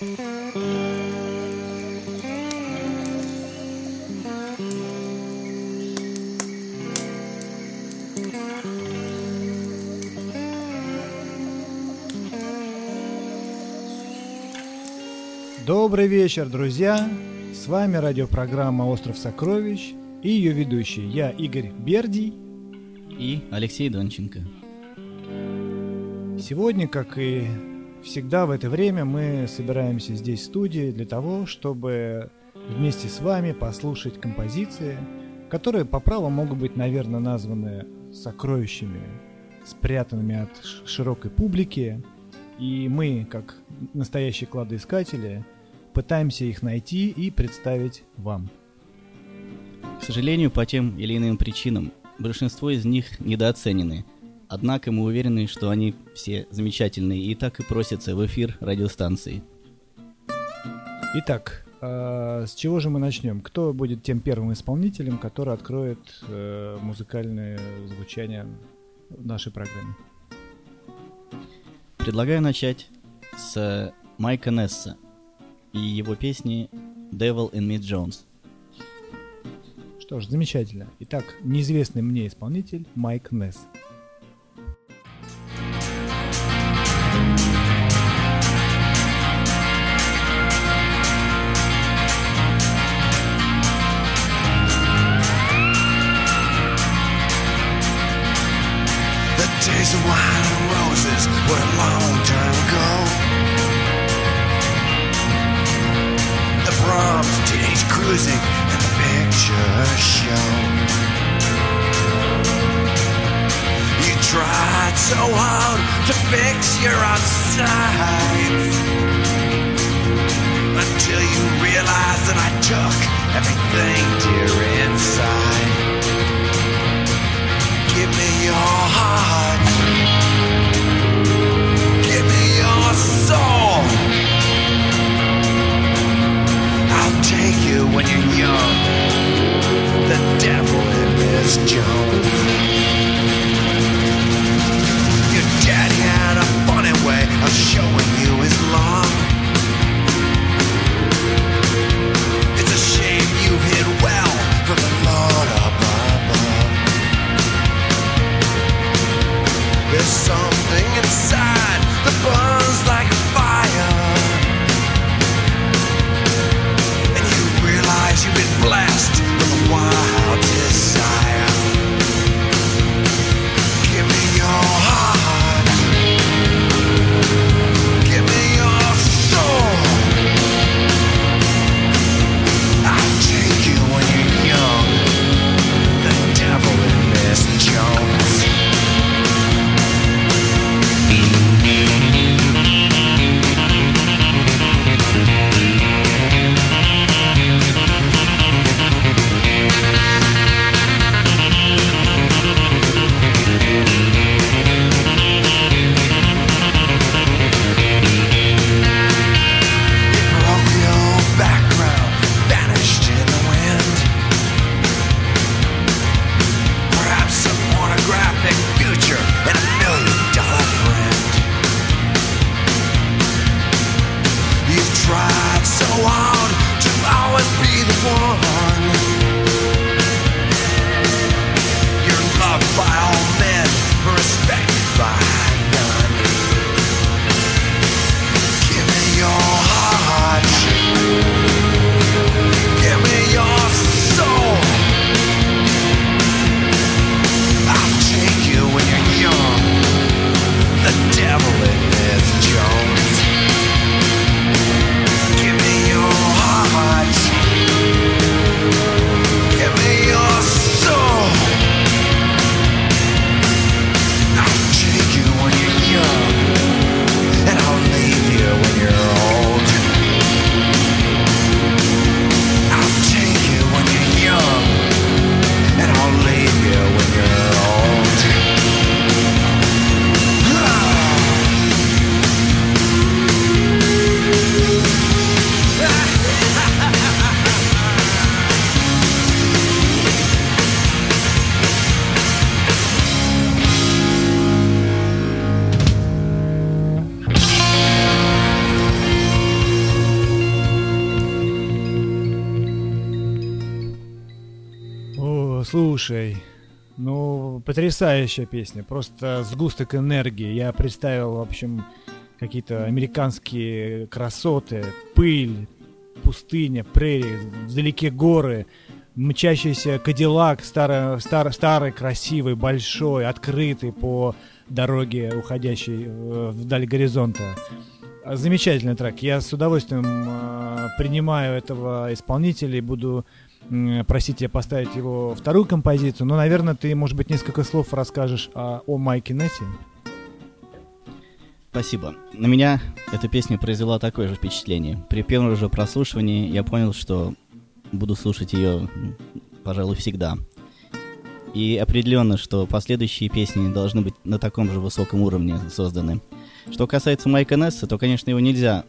Добрый вечер, друзья! С вами радиопрограмма «Остров сокровищ» и ее ведущий я, Игорь Бердий. И Алексей Донченко. Сегодня, как и всегда в это время, мы собираемся здесь в студии для того, чтобы вместе с вами послушать композиции, которые по праву могут быть, наверное, названы сокровищами, спрятанными от широкой публики. И мы, как настоящие кладоискатели, пытаемся их найти и представить вам. К сожалению, по тем или иным причинам, большинство из них недооценены. Однако мы уверены, что они все замечательные и так и просятся в эфир радиостанции. Итак, э, с чего же мы начнем? Кто будет тем первым исполнителем, который откроет э, музыкальное звучание нашей программе? Предлагаю начать с Майка Несса и его песни Devil in Me Jones. Что ж, замечательно. Итак, неизвестный мне исполнитель Майк Несс. Days of wine and roses were a long time ago. The Brahms, teenage cruising, and the picture show. You tried so hard to fix your outside until you realized that I took everything dear inside. Give me your heart. Слушай. Ну, потрясающая песня. Просто сгусток энергии. Я представил, в общем, какие-то американские красоты, пыль, пустыня, прерии, вдалеке горы, мчащийся кадиллак, старый, старый, старый, красивый, большой, открытый по дороге, уходящей э, вдаль горизонта. Замечательный трек. Я с удовольствием э, принимаю этого исполнителя и буду просить тебя поставить его вторую композицию. Но, наверное, ты, может быть, несколько слов расскажешь о, о Майке Нессе. Спасибо. На меня эта песня произвела такое же впечатление. При первом же прослушивании я понял, что буду слушать ее, пожалуй, всегда. И определенно, что последующие песни должны быть на таком же высоком уровне созданы. Что касается Майка Несса, то, конечно, его нельзя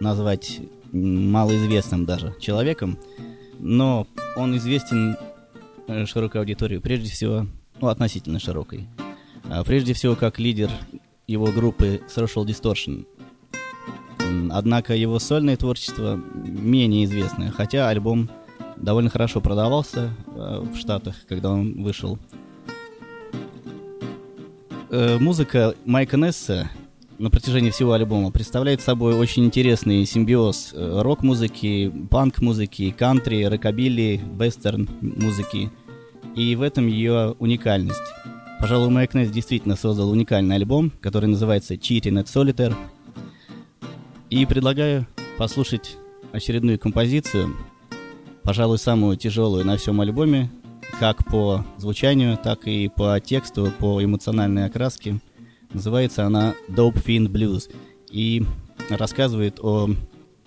назвать малоизвестным даже человеком, но он известен э, широкой аудитории, прежде всего, ну, относительно широкой. А Прежде всего, как лидер его группы Social Distortion. Однако его сольное творчество менее известное, хотя альбом довольно хорошо продавался э, в Штатах, когда он вышел. Э, музыка Майка Несса на протяжении всего альбома представляет собой очень интересный симбиоз э, рок-музыки, панк-музыки, кантри, рокобилли, вестерн музыки. И в этом ее уникальность. Пожалуй, Майк Несс действительно создал уникальный альбом, который называется Cheating at Solitaire. И предлагаю послушать очередную композицию, пожалуй, самую тяжелую на всем альбоме, как по звучанию, так и по тексту, по эмоциональной окраске. Называется она Dope Fiend Blues и рассказывает о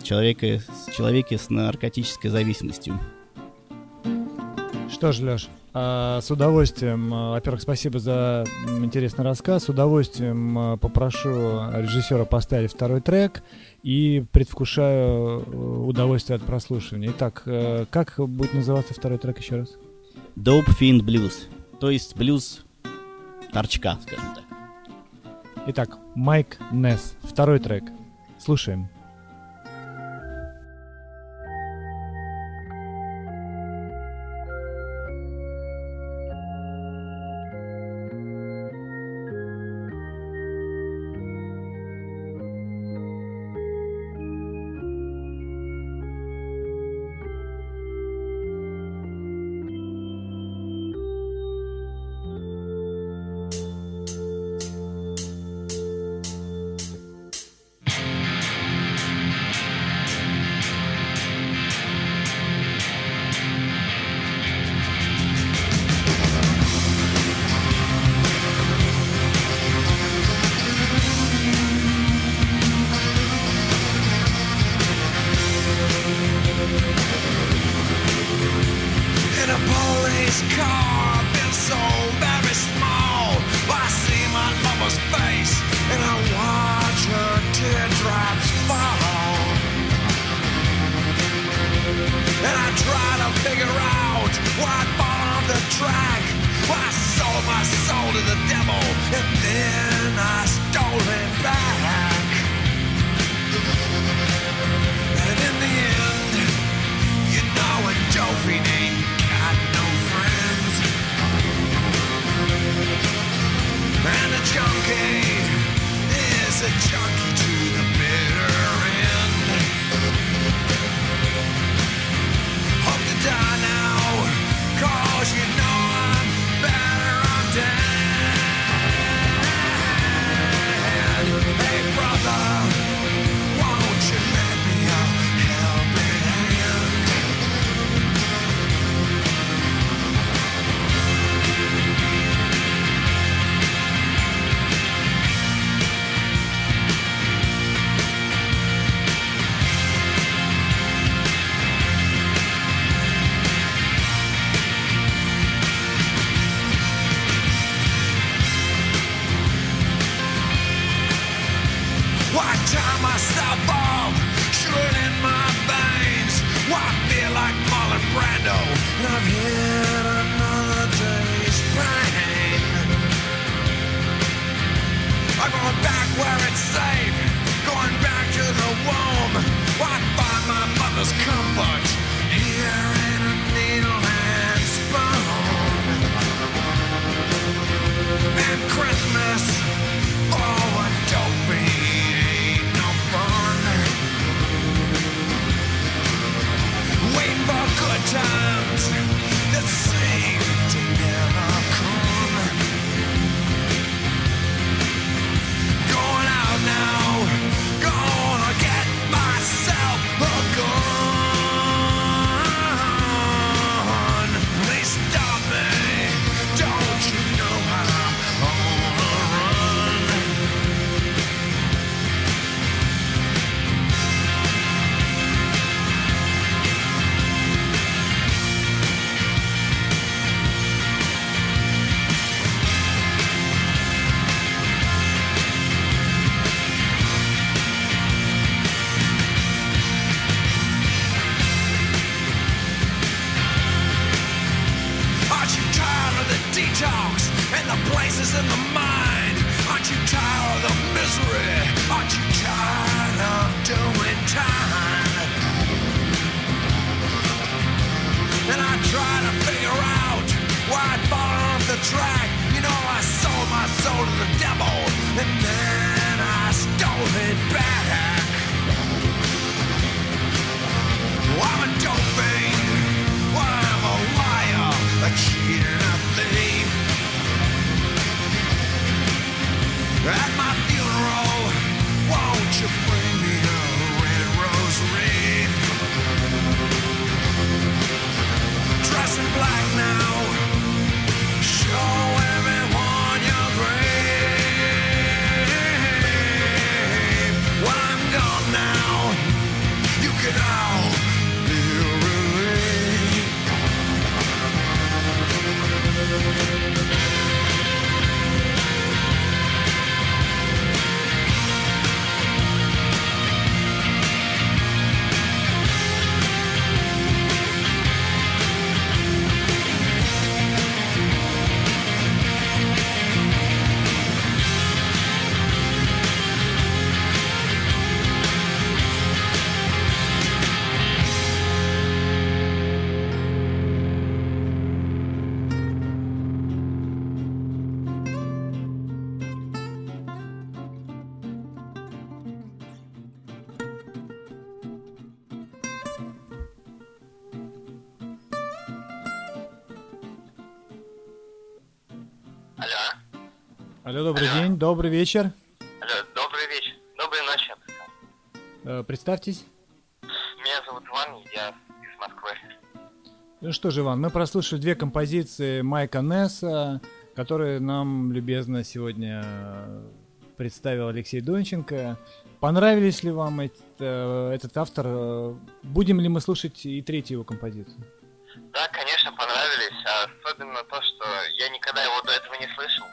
человеке, человеке с наркотической зависимостью. Что ж, Леш, а, с удовольствием, а, во-первых, спасибо за интересный рассказ. С удовольствием а, попрошу режиссера поставить второй трек и предвкушаю э, удовольствие от прослушивания. Итак, э, как будет называться второй трек еще раз? Dope Fiend Blues, то есть блюз торчка, скажем так. Итак, Майк Несс, второй трек. Слушаем. here. Voices in the mind. Aren't you tired of the misery? Aren't you tired of doing time? And I try to figure out why I'd fallen off the track. You know, I sold my soul to the devil, and then I stole it back. I'm a dope Алло, добрый день, добрый вечер. Алло, добрый вечер. Доброй ночи. Э, Представьтесь. Меня зовут Иван, я из Москвы. Ну что же, Иван, мы прослушали две композиции Майка Несса, которые нам любезно сегодня представил Алексей Донченко. Понравились ли вам эт- э, этот автор? Будем ли мы слушать и третью его композицию? Да, конечно, понравились. Особенно то, что я никогда его до этого не слышал.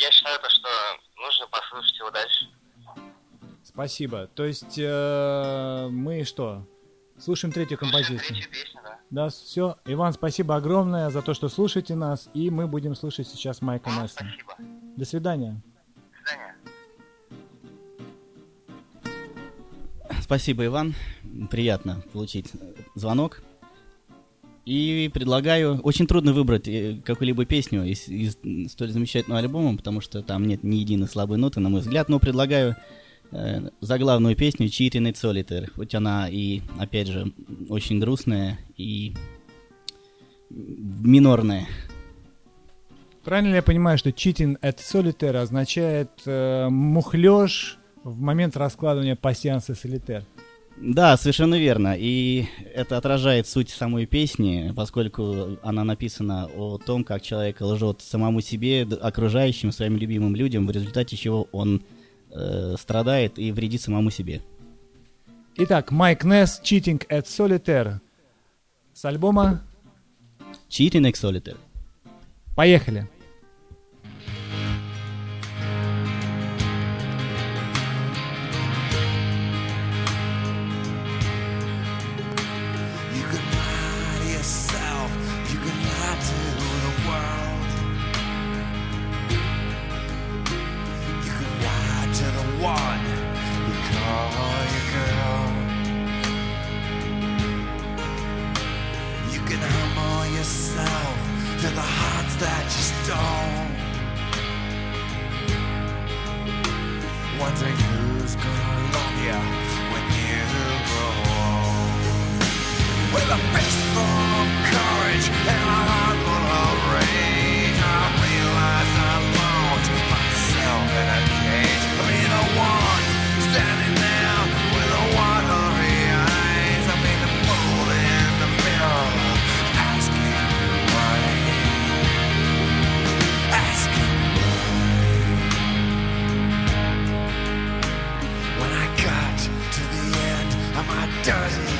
Я считаю то, что нужно послушать его дальше. Спасибо. То есть э, мы что? Слушаем третью Слушаем композицию. третью песню, да. Да, все. Иван, спасибо огромное за то, что слушаете нас. И мы будем слушать сейчас Майка Вам Несса. спасибо. До свидания. До свидания. Спасибо, Иван. Приятно получить звонок. И предлагаю... Очень трудно выбрать э, какую-либо песню из, из столь замечательного альбома, потому что там нет ни единой слабой ноты, на мой взгляд. Но предлагаю э, заглавную песню «Cheating at Solitaire». Хоть она и, опять же, очень грустная и минорная. Правильно я понимаю, что cheating at solitaire означает э, мухлёж в момент раскладывания пассианса солитер? Да, совершенно верно. И это отражает суть самой песни, поскольку она написана о том, как человек лжет самому себе, окружающим, своим любимым людям, в результате чего он э, страдает и вредит самому себе. Итак, Майк Несс Cheating at Solitaire с альбома Cheating Ex Solitaire. «Поехали». Yourself to the hearts that you stole. Wondering who's gonna love you when you grow old. With a face full of courage and a heart done.